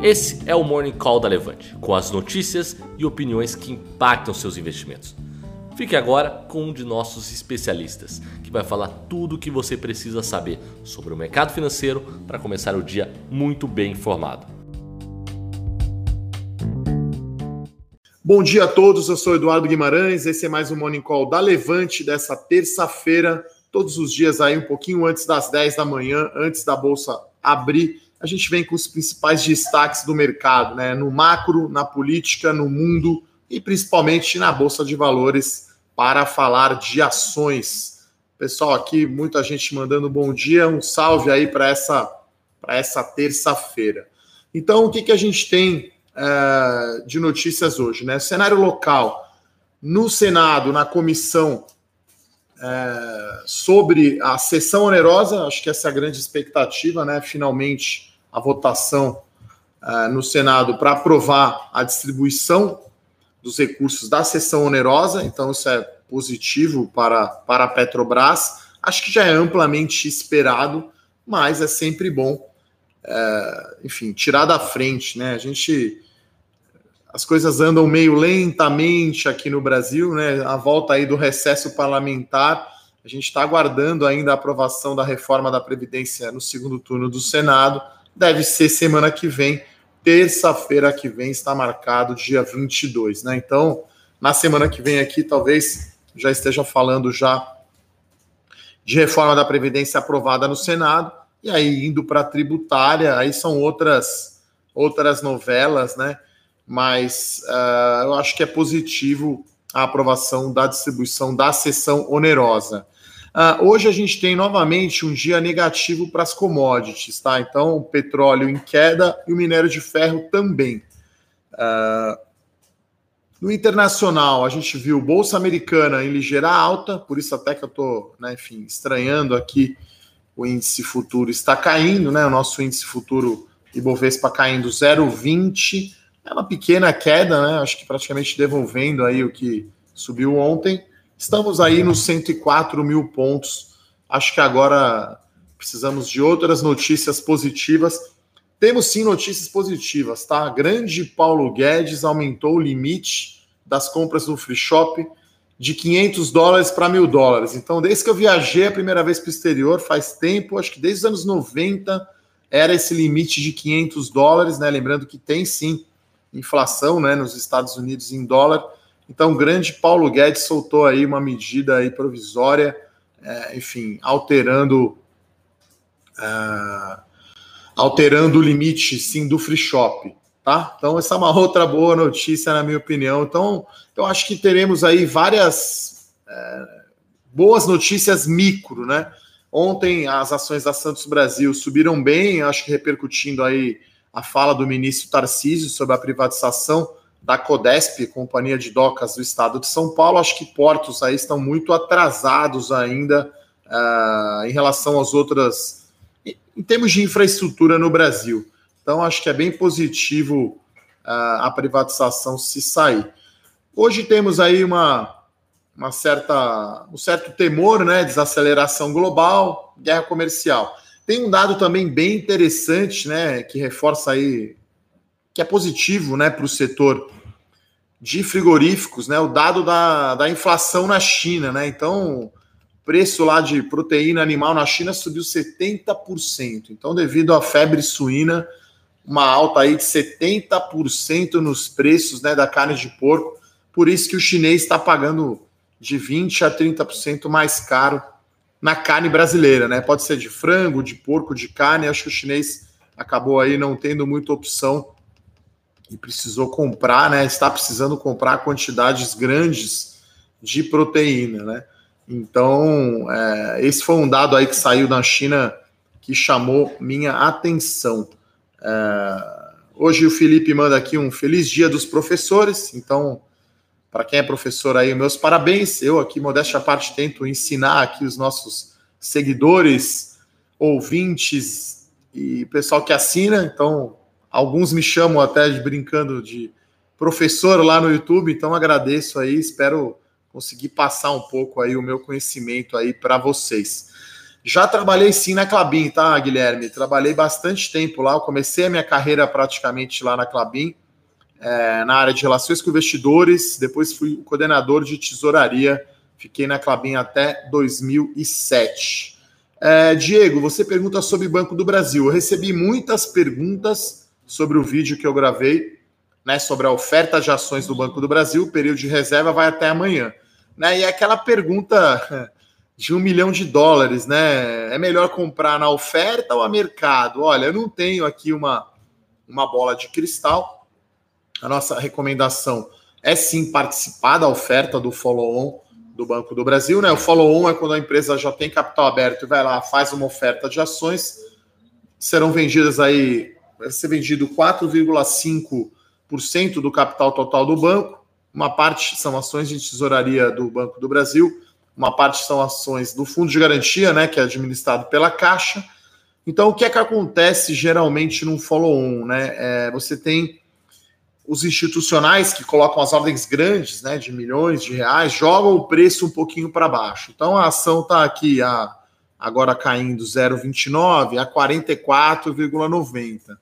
Esse é o Morning Call da Levante, com as notícias e opiniões que impactam seus investimentos. Fique agora com um de nossos especialistas, que vai falar tudo o que você precisa saber sobre o mercado financeiro para começar o dia muito bem informado. Bom dia a todos, eu sou Eduardo Guimarães, esse é mais um Morning Call da Levante dessa terça-feira, todos os dias aí um pouquinho antes das 10 da manhã, antes da bolsa abrir a gente vem com os principais destaques do mercado, né? No macro, na política, no mundo e principalmente na Bolsa de Valores para falar de ações. Pessoal, aqui muita gente mandando bom dia, um salve aí para essa, essa terça-feira. Então, o que, que a gente tem uh, de notícias hoje? Né? Cenário local. No Senado, na comissão é, sobre a sessão onerosa, acho que essa é a grande expectativa, né? Finalmente a votação uh, no Senado para aprovar a distribuição dos recursos da sessão onerosa, então isso é positivo para, para a Petrobras. Acho que já é amplamente esperado, mas é sempre bom, uh, enfim, tirar da frente, né? A gente. As coisas andam meio lentamente aqui no Brasil, né? A volta aí do recesso parlamentar. A gente está aguardando ainda a aprovação da reforma da Previdência no segundo turno do Senado deve ser semana que vem, terça-feira que vem, está marcado dia 22, né? Então, na semana que vem aqui, talvez já esteja falando já de reforma da Previdência aprovada no Senado, e aí indo para a tributária, aí são outras, outras novelas, né? Mas uh, eu acho que é positivo a aprovação da distribuição da sessão onerosa. Uh, hoje a gente tem novamente um dia negativo para as commodities, tá? Então, o petróleo em queda e o minério de ferro também. Uh, no internacional, a gente viu Bolsa Americana em ligeira alta, por isso até que eu estou, né, enfim, estranhando aqui o índice futuro está caindo, né? O nosso índice futuro Ibovespa caindo 0,20. É uma pequena queda, né? Acho que praticamente devolvendo aí o que subiu ontem. Estamos aí nos 104 mil pontos. Acho que agora precisamos de outras notícias positivas. Temos sim notícias positivas, tá? Grande Paulo Guedes aumentou o limite das compras no free shop de 500 dólares para mil dólares. Então, desde que eu viajei a primeira vez para o exterior, faz tempo, acho que desde os anos 90 era esse limite de 500 dólares, né? Lembrando que tem sim inflação, né, nos Estados Unidos em dólar. Então, o grande Paulo Guedes soltou aí uma medida aí provisória, é, enfim, alterando é, alterando o limite, sim, do free shop, tá? Então, essa é uma outra boa notícia, na minha opinião. Então, eu acho que teremos aí várias é, boas notícias micro, né? Ontem, as ações da Santos Brasil subiram bem, acho que repercutindo aí a fala do ministro Tarcísio sobre a privatização da Codesp, Companhia de Docas do Estado de São Paulo. Acho que portos aí estão muito atrasados ainda uh, em relação às outras, em termos de infraestrutura no Brasil. Então, acho que é bem positivo uh, a privatização se sair. Hoje temos aí uma, uma certa, um certo temor, né? Desaceleração global, guerra comercial. Tem um dado também bem interessante, né? Que reforça aí que é positivo né, para o setor de frigoríficos, né? O dado da, da inflação na China, né? Então, preço lá de proteína animal na China subiu 70%. Então, devido à febre suína, uma alta aí de 70% nos preços né, da carne de porco. Por isso que o chinês está pagando de 20% a 30% mais caro na carne brasileira, né? Pode ser de frango, de porco, de carne. Acho que o chinês acabou aí não tendo muita opção e precisou comprar, né? Está precisando comprar quantidades grandes de proteína, né? Então, é, esse foi um dado aí que saiu da China que chamou minha atenção. É, hoje o Felipe manda aqui um feliz dia dos professores. Então, para quem é professor aí, meus parabéns. Eu aqui, modéstia à parte, tento ensinar aqui os nossos seguidores, ouvintes e pessoal que assina. Então, Alguns me chamam até de brincando de professor lá no YouTube, então agradeço aí, espero conseguir passar um pouco aí o meu conhecimento aí para vocês. Já trabalhei sim na Clabin, tá, Guilherme? Trabalhei bastante tempo lá. Eu comecei a minha carreira praticamente lá na Clabin, é, na área de relações com investidores. Depois fui coordenador de tesouraria. Fiquei na Clabin até 2007. É, Diego, você pergunta sobre Banco do Brasil. Eu recebi muitas perguntas sobre o vídeo que eu gravei, né, sobre a oferta de ações do Banco do Brasil. O período de reserva vai até amanhã. Né, e é aquela pergunta de um milhão de dólares, né? É melhor comprar na oferta ou a mercado? Olha, eu não tenho aqui uma, uma bola de cristal. A nossa recomendação é sim participar da oferta do follow-on do Banco do Brasil, né? O follow-on é quando a empresa já tem capital aberto e vai lá, faz uma oferta de ações, serão vendidas aí, vai ser vendido 4,5% do capital total do banco. Uma parte são ações de tesouraria do Banco do Brasil uma parte são ações do fundo de garantia, né, que é administrado pela Caixa. Então, o que é que acontece geralmente num follow-on? Né? É, você tem os institucionais que colocam as ordens grandes, né, de milhões de reais, jogam o preço um pouquinho para baixo. Então, a ação está aqui a, agora caindo 0,29 a 44,90.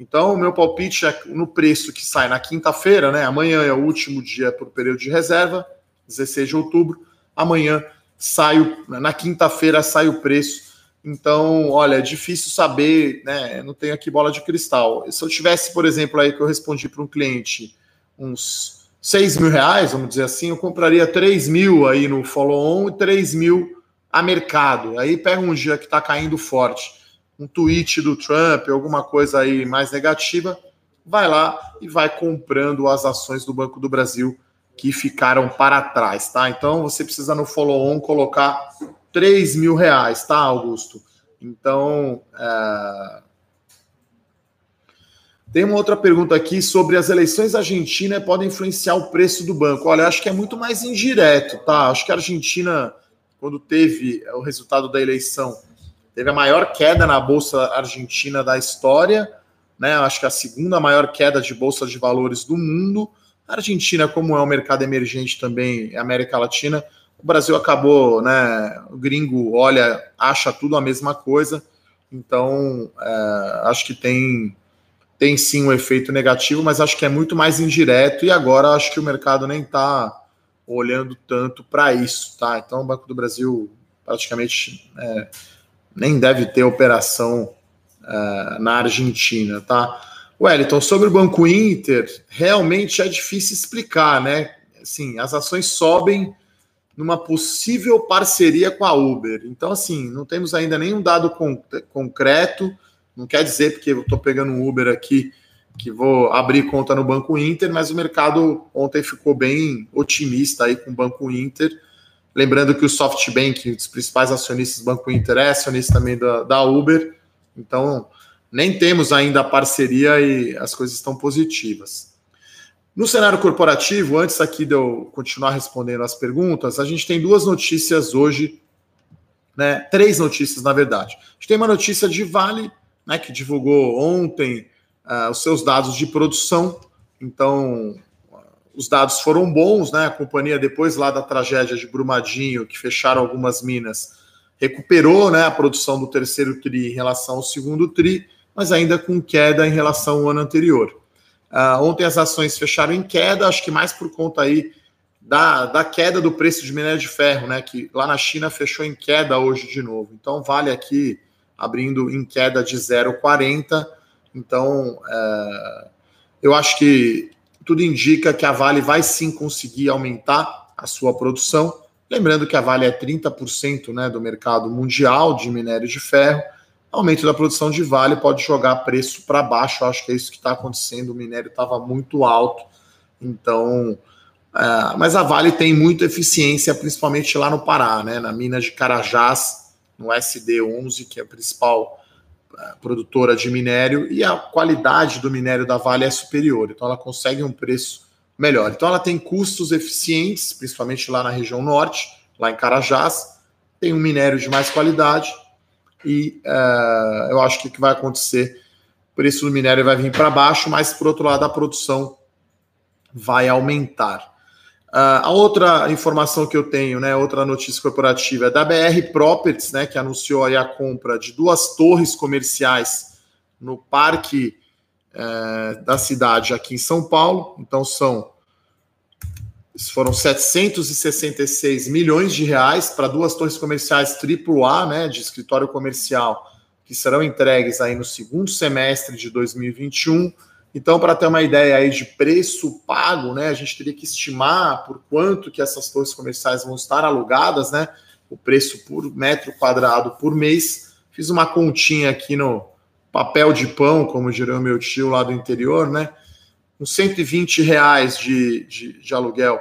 Então, o meu palpite é no preço que sai na quinta-feira, né? Amanhã é o último dia para o período de reserva, 16 de outubro amanhã sai o, na quinta-feira sai o preço. Então, olha, é difícil saber, né? Não tenho aqui bola de cristal. Se eu tivesse, por exemplo, aí que eu respondi para um cliente uns 6 mil reais, vamos dizer assim, eu compraria 3 mil aí no follow-on e 3 mil a mercado. Aí pega um dia que está caindo forte, um tweet do Trump, alguma coisa aí mais negativa, vai lá e vai comprando as ações do Banco do Brasil que ficaram para trás, tá? Então você precisa no follow-on colocar 3 mil reais, tá, Augusto? Então. É... Tem uma outra pergunta aqui sobre as eleições da Argentina podem influenciar o preço do banco. Olha, acho que é muito mais indireto, tá? Acho que a Argentina, quando teve o resultado da eleição, teve a maior queda na Bolsa Argentina da história, né? Acho que a segunda maior queda de Bolsa de Valores do mundo. A Argentina, como é um mercado emergente também, América Latina, o Brasil acabou, né? O gringo olha, acha tudo a mesma coisa. Então, é, acho que tem, tem sim um efeito negativo, mas acho que é muito mais indireto. E agora acho que o mercado nem está olhando tanto para isso, tá? Então, o Banco do Brasil praticamente é, nem deve ter operação é, na Argentina, tá? Wellington, sobre o Banco Inter, realmente é difícil explicar, né? Assim, as ações sobem numa possível parceria com a Uber. Então, assim, não temos ainda nenhum dado con concreto. Não quer dizer, porque eu estou pegando um Uber aqui, que vou abrir conta no Banco Inter, mas o mercado ontem ficou bem otimista aí com o Banco Inter. Lembrando que o SoftBank, um dos principais acionistas do Banco Inter, é acionista também da, da Uber. Então, nem temos ainda a parceria e as coisas estão positivas. No cenário corporativo, antes aqui de eu continuar respondendo as perguntas, a gente tem duas notícias hoje, né? Três notícias, na verdade. A gente tem uma notícia de Vale, né, que divulgou ontem uh, os seus dados de produção. Então, os dados foram bons, né? A companhia, depois lá da tragédia de Brumadinho, que fecharam algumas minas, recuperou né, a produção do terceiro TRI em relação ao segundo TRI mas ainda com queda em relação ao ano anterior. Uh, ontem as ações fecharam em queda, acho que mais por conta aí da, da queda do preço de minério de ferro, né? Que lá na China fechou em queda hoje de novo. Então vale aqui abrindo em queda de 0,40. Então uh, eu acho que tudo indica que a Vale vai sim conseguir aumentar a sua produção. Lembrando que a Vale é 30% né, do mercado mundial de minério de ferro aumento da produção de Vale pode jogar preço para baixo. Acho que é isso que está acontecendo. O minério estava muito alto, então. É, mas a Vale tem muita eficiência, principalmente lá no Pará, né, na mina de Carajás, no SD11, que é a principal é, produtora de minério, e a qualidade do minério da Vale é superior, então ela consegue um preço melhor. Então ela tem custos eficientes, principalmente lá na região norte, lá em Carajás, tem um minério de mais qualidade e uh, eu acho que o que vai acontecer, o preço do minério vai vir para baixo, mas por outro lado a produção vai aumentar. Uh, a outra informação que eu tenho, né, outra notícia corporativa é da BR Properties, né, que anunciou a compra de duas torres comerciais no parque uh, da cidade aqui em São Paulo. Então são foram 766 milhões de reais para duas torres comerciais AAA, né, de escritório comercial, que serão entregues aí no segundo semestre de 2021. Então, para ter uma ideia aí de preço pago, né, a gente teria que estimar por quanto que essas torres comerciais vão estar alugadas, né, o preço por metro quadrado por mês. Fiz uma continha aqui no papel de pão, como diria o meu tio lá do interior, né, uns 120 reais de, de, de aluguel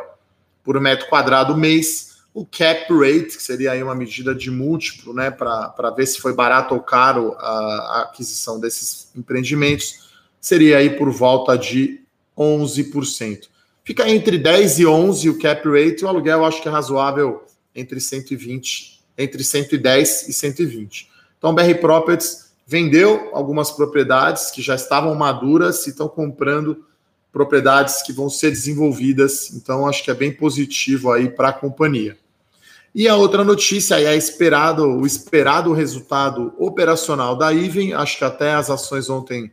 por metro quadrado mês. O cap rate, que seria aí uma medida de múltiplo, né, para ver se foi barato ou caro a, a aquisição desses empreendimentos, seria aí por volta de 11%. Fica entre 10 e 11 o cap rate, o aluguel eu acho que é razoável entre 120, entre 110 e 120. Então, BR Properties vendeu algumas propriedades que já estavam maduras e estão comprando propriedades que vão ser desenvolvidas. Então, acho que é bem positivo aí para a companhia. E a outra notícia é esperado, o esperado resultado operacional da Iven. Acho que até as ações ontem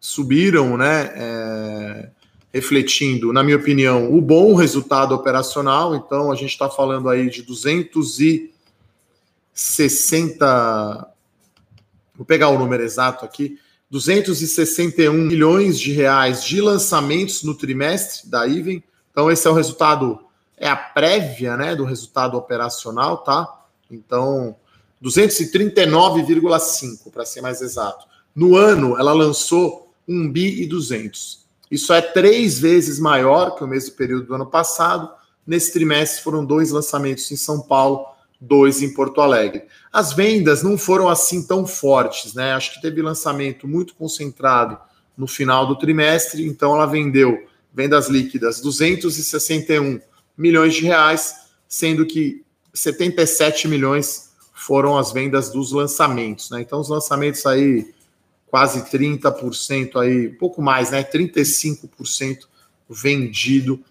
subiram, né? É, refletindo, na minha opinião, o bom resultado operacional. Então, a gente está falando aí de 260. Vou pegar o número exato aqui. 261 milhões de reais de lançamentos no trimestre da Iven. Então, esse é o resultado, é a prévia né, do resultado operacional, tá? Então, 239,5, para ser mais exato. No ano, ela lançou 1 bi e 200. Isso é três vezes maior que o mesmo período do ano passado. Nesse trimestre foram dois lançamentos em São Paulo dois em Porto Alegre. As vendas não foram assim tão fortes, né? Acho que teve lançamento muito concentrado no final do trimestre, então ela vendeu vendas líquidas 261 milhões de reais, sendo que 77 milhões foram as vendas dos lançamentos, né? Então os lançamentos aí quase 30% aí, um pouco mais, né? 35% vendido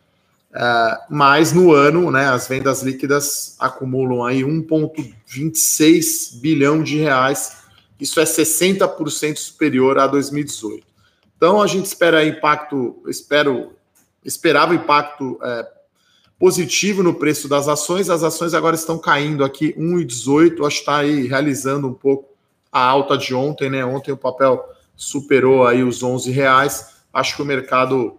Uh, mas no ano, né, as vendas líquidas acumulam aí 1,26 bilhão de reais. Isso é 60% superior a 2018. Então a gente espera impacto, espero, esperava impacto é, positivo no preço das ações. As ações agora estão caindo aqui 1,18. Acho que está aí realizando um pouco a alta de ontem, né? Ontem o papel superou aí os 11 reais. Acho que o mercado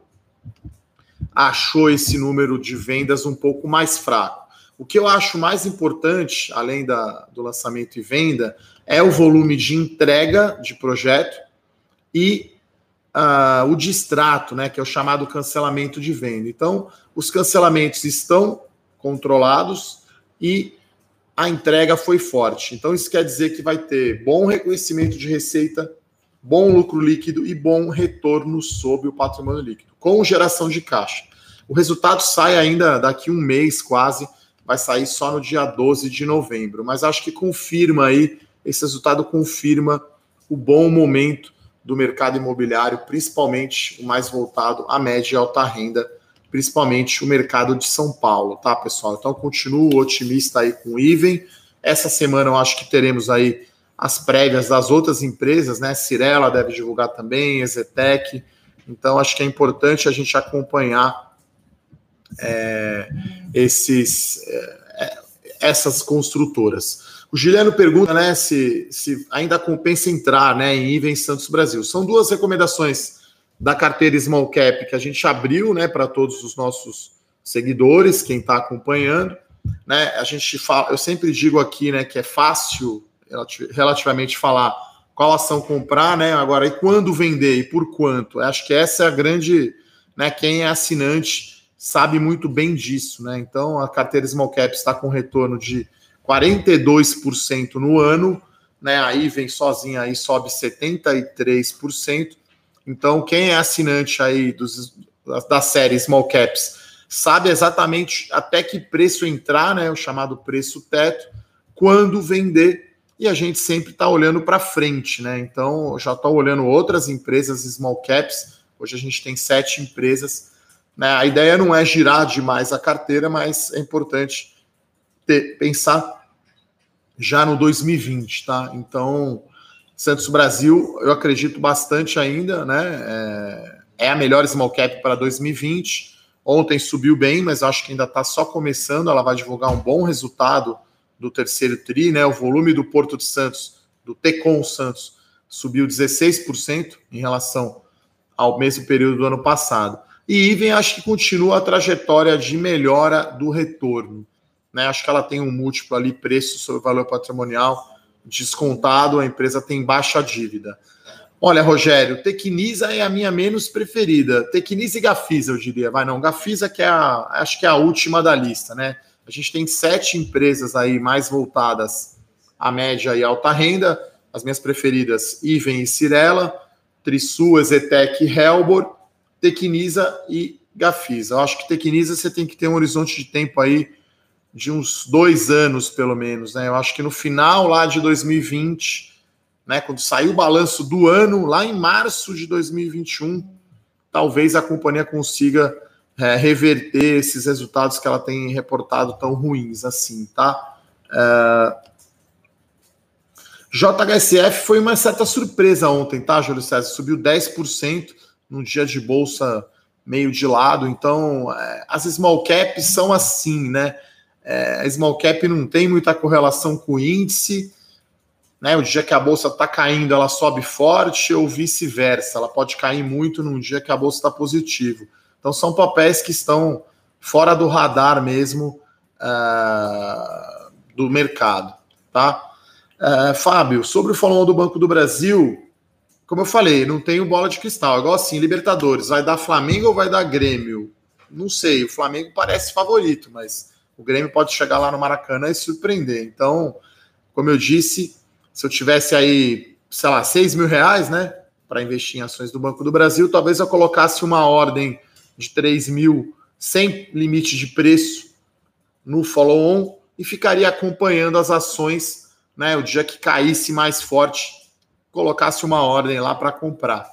achou esse número de vendas um pouco mais fraco. O que eu acho mais importante, além da, do lançamento e venda, é o volume de entrega de projeto e uh, o distrato, né, que é o chamado cancelamento de venda. Então, os cancelamentos estão controlados e a entrega foi forte. Então, isso quer dizer que vai ter bom reconhecimento de receita, bom lucro líquido e bom retorno sobre o patrimônio líquido, com geração de caixa. O resultado sai ainda daqui um mês quase, vai sair só no dia 12 de novembro, mas acho que confirma aí, esse resultado confirma o bom momento do mercado imobiliário, principalmente o mais voltado à média e alta renda, principalmente o mercado de São Paulo, tá, pessoal? Então, continuo otimista aí com o Iven. Essa semana eu acho que teremos aí as prévias das outras empresas, né? Cirela deve divulgar também, Ezetec. Então, acho que é importante a gente acompanhar é, esses, é, essas construtoras. O Juliano pergunta né, se, se ainda compensa entrar né, em Iven Santos Brasil. São duas recomendações da carteira Small Cap que a gente abriu né, para todos os nossos seguidores, quem está acompanhando. Né, a gente fala, eu sempre digo aqui né, que é fácil relativamente falar qual ação comprar, né? Agora, e quando vender e por quanto? Acho que essa é a grande, né? Quem é assinante sabe muito bem disso, né? Então, a carteira Small Cap está com retorno de 42% no ano, né? Aí vem sozinha aí sobe 73%. Então, quem é assinante aí dos, da série Small Caps sabe exatamente até que preço entrar, né? O chamado preço teto, quando vender e a gente sempre está olhando para frente, né? Então, já estou olhando outras empresas small caps. Hoje a gente tem sete empresas. Né? A ideia não é girar demais a carteira, mas é importante ter, pensar já no 2020, tá? Então, Santos Brasil, eu acredito bastante ainda, né? É, é a melhor small cap para 2020. Ontem subiu bem, mas acho que ainda está só começando. Ela vai divulgar um bom resultado do terceiro TRI, né? O volume do Porto de Santos, do Tecom Santos, subiu 16% em relação ao mesmo período do ano passado. E Iven acho que continua a trajetória de melhora do retorno. Né? Acho que ela tem um múltiplo ali, preço sobre valor patrimonial descontado, a empresa tem baixa dívida. Olha, Rogério, Tecnisa é a minha menos preferida. Tecnisa e Gafisa, eu diria. Vai, não, Gafisa que é a, acho que é a última da lista, né? A gente tem sete empresas aí mais voltadas à média e alta renda. As minhas preferidas, Iven e Cirela, Trisul, Exetec e Helbor, Tecnisa e Gafisa. Eu acho que Tecnisa você tem que ter um horizonte de tempo aí de uns dois anos, pelo menos, né? Eu acho que no final lá de 2020 né? Quando sair o balanço do ano, lá em março de 2021, talvez a companhia consiga é, reverter esses resultados que ela tem reportado tão ruins assim, tá? É... JHSF foi uma certa surpresa ontem, tá, Júlio César? Subiu 10% num dia de bolsa meio de lado. Então, é, as small caps são assim, né? É, a small cap não tem muita correlação com o índice né? O dia que a bolsa está caindo, ela sobe forte, ou vice-versa. Ela pode cair muito num dia que a bolsa está positivo. Então são papéis que estão fora do radar mesmo uh, do mercado, tá? Uh, Fábio, sobre o follow do Banco do Brasil, como eu falei, não tenho bola de cristal. Igual assim, Libertadores, vai dar Flamengo ou vai dar Grêmio? Não sei, o Flamengo parece favorito, mas o Grêmio pode chegar lá no Maracanã e surpreender. Então, como eu disse, se eu tivesse aí, sei lá, 6 mil reais, né, para investir em ações do Banco do Brasil, talvez eu colocasse uma ordem de 3 mil sem limite de preço no follow-on e ficaria acompanhando as ações, né, o dia que caísse mais forte, colocasse uma ordem lá para comprar.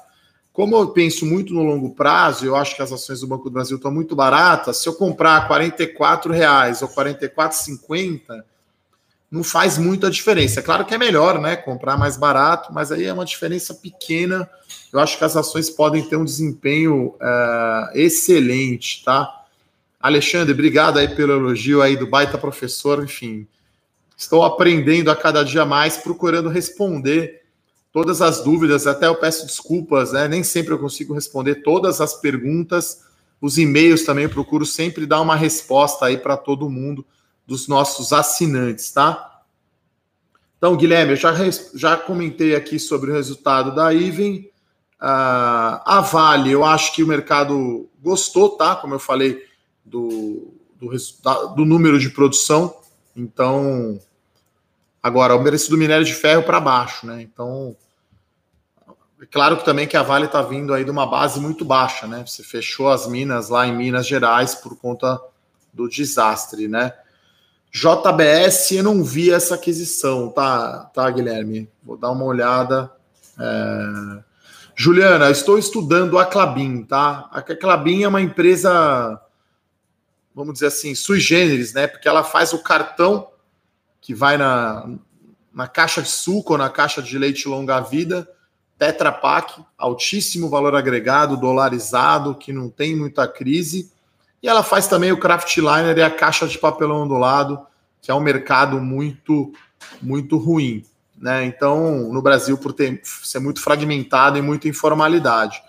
Como eu penso muito no longo prazo, eu acho que as ações do Banco do Brasil estão muito baratas. Se eu comprar R$ 44,00 ou R$ 44,50, não faz muita diferença. É claro que é melhor, né? Comprar mais barato, mas aí é uma diferença pequena. Eu acho que as ações podem ter um desempenho uh, excelente, tá? Alexandre, obrigado aí pelo elogio aí do baita professor. Enfim, estou aprendendo a cada dia mais, procurando responder todas as dúvidas. Até eu peço desculpas, né? Nem sempre eu consigo responder todas as perguntas. Os e-mails também eu procuro sempre dar uma resposta aí para todo mundo dos nossos assinantes, tá? Então, Guilherme, eu já, já comentei aqui sobre o resultado da Iven. Uh, a Vale, eu acho que o mercado gostou, tá? Como eu falei, do, do, do número de produção. Então, agora, o preço do minério de ferro para baixo, né? Então, é claro que também que a Vale está vindo aí de uma base muito baixa, né? Você fechou as minas lá em Minas Gerais por conta do desastre, né? JBS, eu não vi essa aquisição, tá, tá, Guilherme? Vou dar uma olhada. É... Juliana, estou estudando a Clabin, tá? A Clabin é uma empresa, vamos dizer assim, sui generis, né? Porque ela faz o cartão que vai na, na caixa de suco ou na caixa de leite longa-vida, Tetra Pak, altíssimo valor agregado, dolarizado, que não tem muita crise e ela faz também o Craftliner e a caixa de papelão ondulado, que é um mercado muito, muito ruim. Né? Então, no Brasil, por ter, ser muito fragmentado e muita informalidade.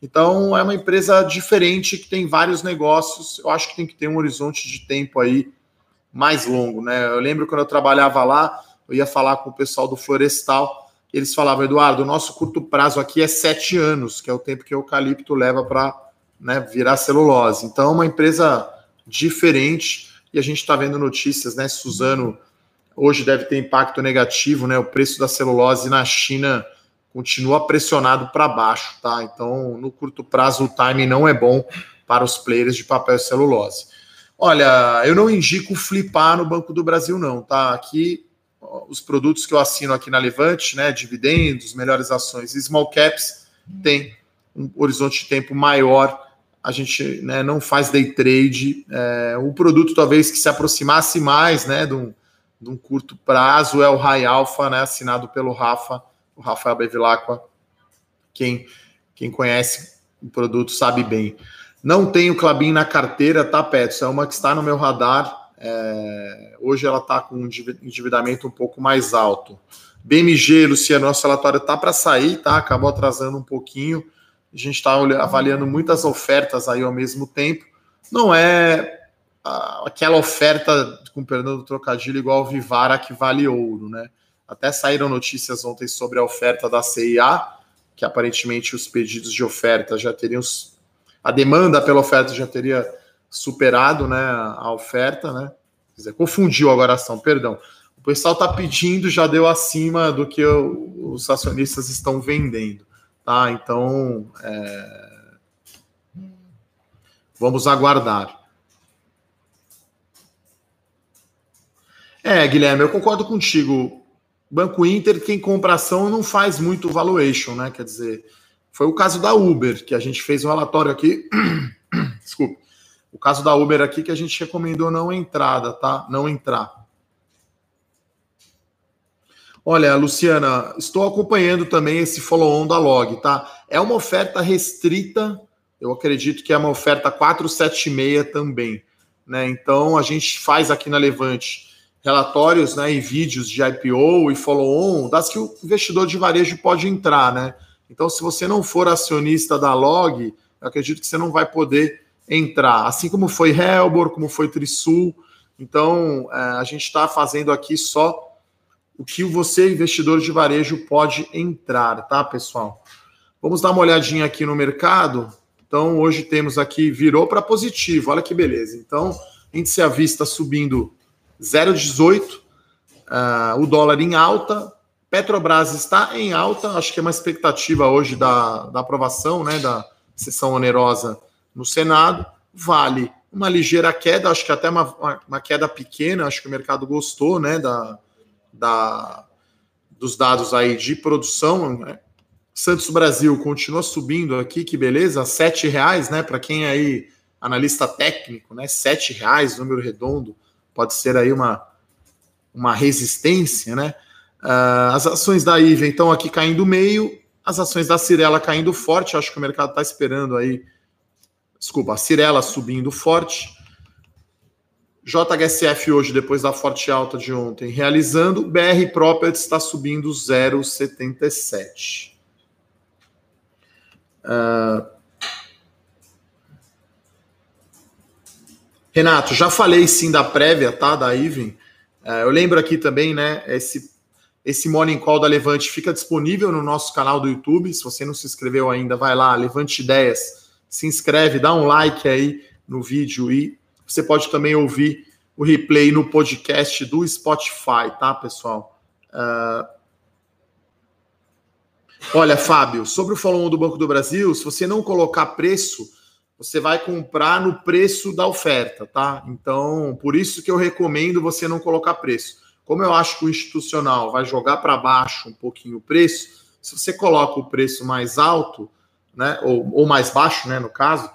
Então, é uma empresa diferente que tem vários negócios. Eu acho que tem que ter um horizonte de tempo aí mais longo. Né? Eu lembro quando eu trabalhava lá, eu ia falar com o pessoal do Florestal, eles falavam, Eduardo, o nosso curto prazo aqui é sete anos, que é o tempo que o eucalipto leva para né, virar celulose. Então, é uma empresa diferente e a gente está vendo notícias, né? Suzano hoje deve ter impacto negativo, né? O preço da celulose na China continua pressionado para baixo, tá? Então, no curto prazo, o timing não é bom para os players de papel e celulose. Olha, eu não indico flipar no Banco do Brasil, não, tá? Aqui, os produtos que eu assino aqui na Levante, né? Dividendos, melhores ações e small caps, tem um horizonte de tempo maior a gente né, não faz day trade. É, o produto talvez que se aproximasse mais né, de, um, de um curto prazo é o High Alpha, né, assinado pelo Rafa, o Rafael Bevilacqua. Quem, quem conhece o produto sabe bem. Não tenho Clabin na carteira, tá, Petros? É uma que está no meu radar. É, hoje ela está com um endividamento um pouco mais alto. BMG, Luciano, nosso relatório está para sair, tá? Acabou atrasando um pouquinho. A gente está avaliando muitas ofertas aí ao mesmo tempo. Não é aquela oferta, com perdão do trocadilho, igual o Vivara que vale ouro, né? Até saíram notícias ontem sobre a oferta da CIA, que aparentemente os pedidos de oferta já teriam a demanda pela oferta já teria superado né, a oferta, né? Quer dizer, confundiu agora a ação, perdão. O pessoal está pedindo, já deu acima do que os acionistas estão vendendo. Tá? Então, é... vamos aguardar. É, Guilherme, eu concordo contigo. Banco Inter, quem compra ação não faz muito valuation, né? Quer dizer, foi o caso da Uber, que a gente fez um relatório aqui. Desculpa. O caso da Uber aqui que a gente recomendou não entrada, tá? Não entrar. Olha, Luciana, estou acompanhando também esse follow-on da Log, tá? É uma oferta restrita, eu acredito que é uma oferta 476 também, né? Então a gente faz aqui na Levante relatórios, né, e vídeos de IPO e follow-on, das que o investidor de varejo pode entrar, né? Então, se você não for acionista da Log, eu acredito que você não vai poder entrar. Assim como foi Helbor, como foi Trisul. Então, é, a gente está fazendo aqui só o que você, investidor de varejo, pode entrar, tá, pessoal? Vamos dar uma olhadinha aqui no mercado. Então, hoje temos aqui, virou para positivo, olha que beleza. Então, índice à vista subindo 0,18, uh, é, o dólar em alta, Petrobras está em alta, acho que é uma expectativa hoje da, da aprovação né, da sessão onerosa no Senado. Vale uma ligeira queda, acho que até uma, uma queda pequena, acho que o mercado gostou né, da, da, dos dados aí de produção. Né? Santos Brasil continua subindo aqui, que beleza, sete reais, né? Para quem aí, analista técnico, né? Sete reais, número redondo, pode ser aí uma, uma resistência, né? Uh, as ações da IVA estão aqui caindo meio, as ações da Cirela caindo forte, acho que o mercado está esperando aí. Desculpa, a Cirela subindo forte. JHSF hoje, depois da forte alta de ontem, realizando. BR Properties está subindo 0,77. Uh... Renato, já falei sim da prévia, tá? Da Iven. Uh, eu lembro aqui também, né? Esse esse Morning Call da Levante fica disponível no nosso canal do YouTube. Se você não se inscreveu ainda, vai lá, Levante Ideias, se inscreve, dá um like aí no vídeo e você pode também ouvir o replay no podcast do Spotify, tá, pessoal? Uh... Olha, Fábio, sobre o follow do Banco do Brasil, se você não colocar preço, você vai comprar no preço da oferta, tá? Então, por isso que eu recomendo você não colocar preço. Como eu acho que o institucional vai jogar para baixo um pouquinho o preço, se você coloca o preço mais alto, né, ou, ou mais baixo, né, no caso,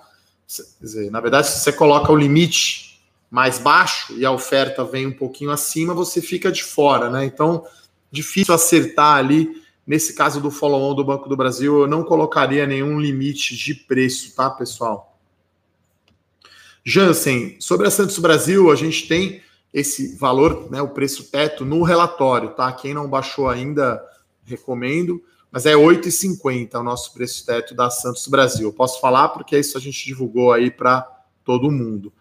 dizer, na verdade, se você coloca o limite mais baixo e a oferta vem um pouquinho acima, você fica de fora, né? Então, difícil acertar ali. Nesse caso do follow-on do Banco do Brasil, eu não colocaria nenhum limite de preço, tá, pessoal? Jansen, sobre a Santos Brasil, a gente tem esse valor, né, o preço teto no relatório, tá? Quem não baixou ainda, recomendo, mas é 8,50 o nosso preço teto da Santos Brasil. Eu posso falar porque isso a gente divulgou aí para todo mundo.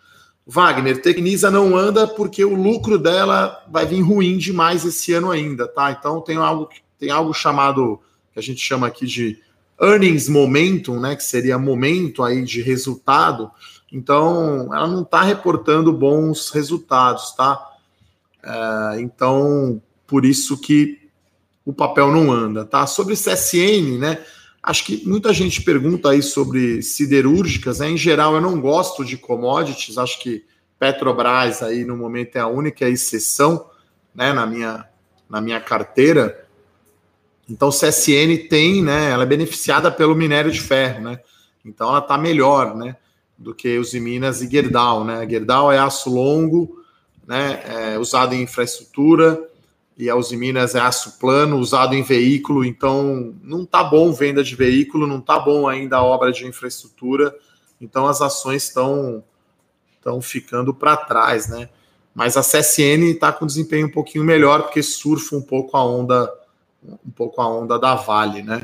Wagner, Tecnisa não anda porque o lucro dela vai vir ruim demais esse ano ainda, tá? Então tem algo tem algo chamado que a gente chama aqui de earnings momentum, né, que seria momento aí de resultado então, ela não está reportando bons resultados, tá? É, então, por isso que o papel não anda, tá? Sobre CSN, né? Acho que muita gente pergunta aí sobre siderúrgicas, né? Em geral, eu não gosto de commodities, acho que Petrobras aí no momento é a única exceção, né, na minha, na minha carteira. Então, CSN tem, né, ela é beneficiada pelo minério de ferro, né? Então, ela está melhor, né? do que Usiminas e Gerdau, né? Gerdau é aço longo, né? É usado em infraestrutura e a Usiminas é aço plano, usado em veículo. Então, não tá bom venda de veículo, não tá bom ainda a obra de infraestrutura. Então, as ações estão estão ficando para trás, né? Mas a CSN está com desempenho um pouquinho melhor porque surfa um pouco a onda um pouco a onda da Vale, né?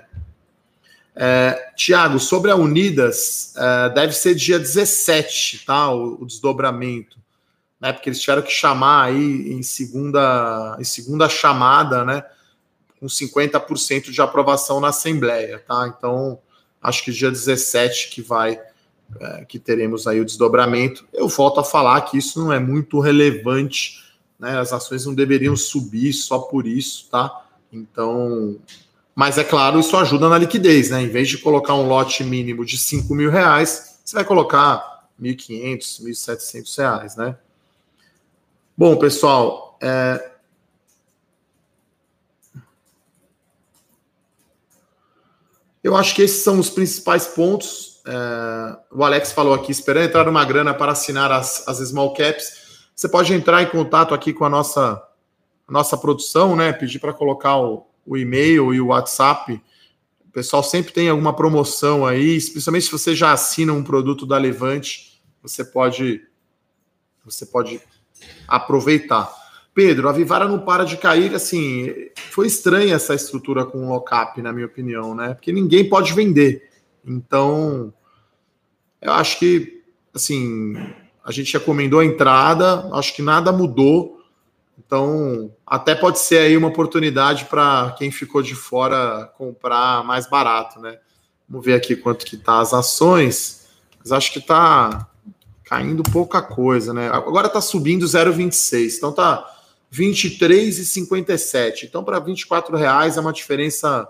É, Tiago, sobre a Unidas, é, deve ser dia 17, tá? O, o, desdobramento, né? Porque eles tiveram que chamar aí em segunda, em segunda chamada, né? Com 50% de aprovação na Assembleia, tá? Então, acho que dia 17 que vai, é, que teremos aí o desdobramento. Eu volto a falar que isso não é muito relevante, né? As ações não deveriam subir só por isso, tá? Então, mas é claro, isso ajuda na liquidez, né? Em vez de colocar um lote mínimo de 5 mil reais, você vai colocar 1.500, 1.700 reais, né? Bom, pessoal, é... eu acho que esses são os principais pontos. É... O Alex falou aqui, esperando entrar uma grana para assinar as, as small caps. Você pode entrar em contato aqui com a nossa, a nossa produção, né? Pedir para colocar o, o e-mail e o WhatsApp. O pessoal sempre tem alguma promoção aí, especialmente se você já assina um produto da Levante, você pode você pode aproveitar. Pedro, a Vivara não para de cair, assim, foi estranha essa estrutura com o lockup, na minha opinião, né? Porque ninguém pode vender. Então, eu acho que, assim, a gente recomendou a entrada, acho que nada mudou. Então, até pode ser aí uma oportunidade para quem ficou de fora comprar mais barato, né? Vamos ver aqui quanto que tá as ações. Mas acho que tá caindo pouca coisa, né? Agora tá subindo 0,26. Então tá 23,57. Então para 24 reais é uma diferença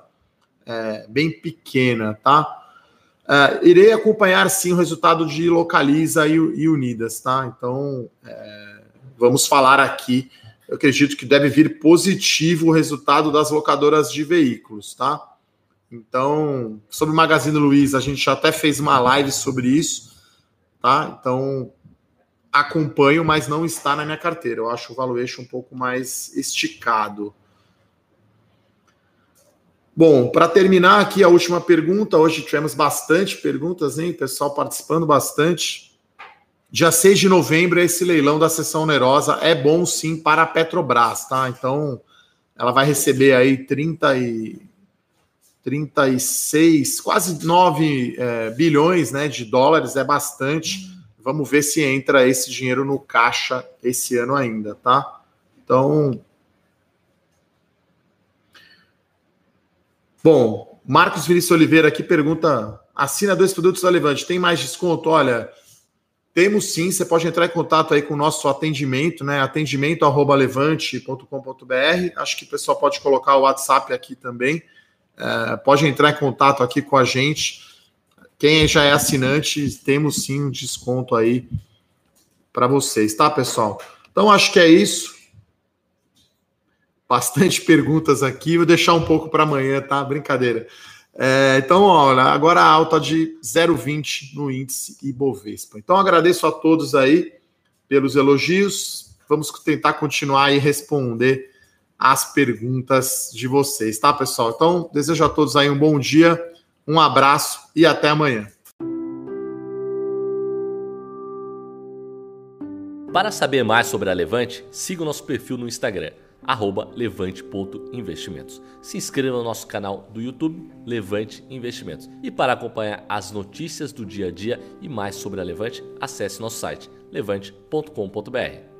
é, bem pequena, tá? É, irei acompanhar sim o resultado de Localiza e, e Unidas, tá? Então é, vamos falar aqui eu acredito que deve vir positivo o resultado das locadoras de veículos, tá? Então, sobre o Magazine Luiza, a gente já até fez uma live sobre isso, tá? Então, acompanho, mas não está na minha carteira. Eu acho o valuation um pouco mais esticado. Bom, para terminar aqui a última pergunta, hoje tivemos bastante perguntas, hein? Pessoal participando bastante. Dia 6 de novembro é esse leilão da sessão onerosa. É bom sim para a Petrobras, tá? Então, ela vai receber aí 30 e 36, quase 9 é, bilhões né, de dólares, é bastante. Vamos ver se entra esse dinheiro no caixa esse ano ainda, tá? Então. Bom, Marcos Vinícius Oliveira aqui pergunta: assina dois produtos da Levante, tem mais desconto? Olha, temos sim, você pode entrar em contato aí com o nosso atendimento, né? atendimento@levante.com.br. Acho que o pessoal pode colocar o WhatsApp aqui também. É, pode entrar em contato aqui com a gente. Quem já é assinante, temos sim um desconto aí para vocês, tá, pessoal? Então acho que é isso. Bastante perguntas aqui, vou deixar um pouco para amanhã, tá? Brincadeira. É, então, olha, agora a alta de 0,20 no índice Ibovespa. Então, agradeço a todos aí pelos elogios. Vamos tentar continuar e responder as perguntas de vocês, tá, pessoal? Então, desejo a todos aí um bom dia, um abraço e até amanhã. Para saber mais sobre a Levante, siga o nosso perfil no Instagram levante.investimentos. Se inscreva no nosso canal do YouTube Levante Investimentos. E para acompanhar as notícias do dia a dia e mais sobre a Levante, acesse nosso site levante.com.br.